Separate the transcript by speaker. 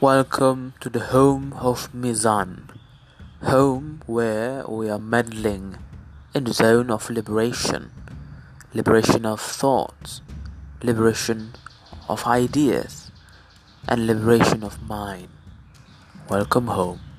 Speaker 1: Welcome to the home of Mizan, home where we are meddling in the zone of liberation, liberation of thoughts, liberation of ideas, and liberation of mind. Welcome home.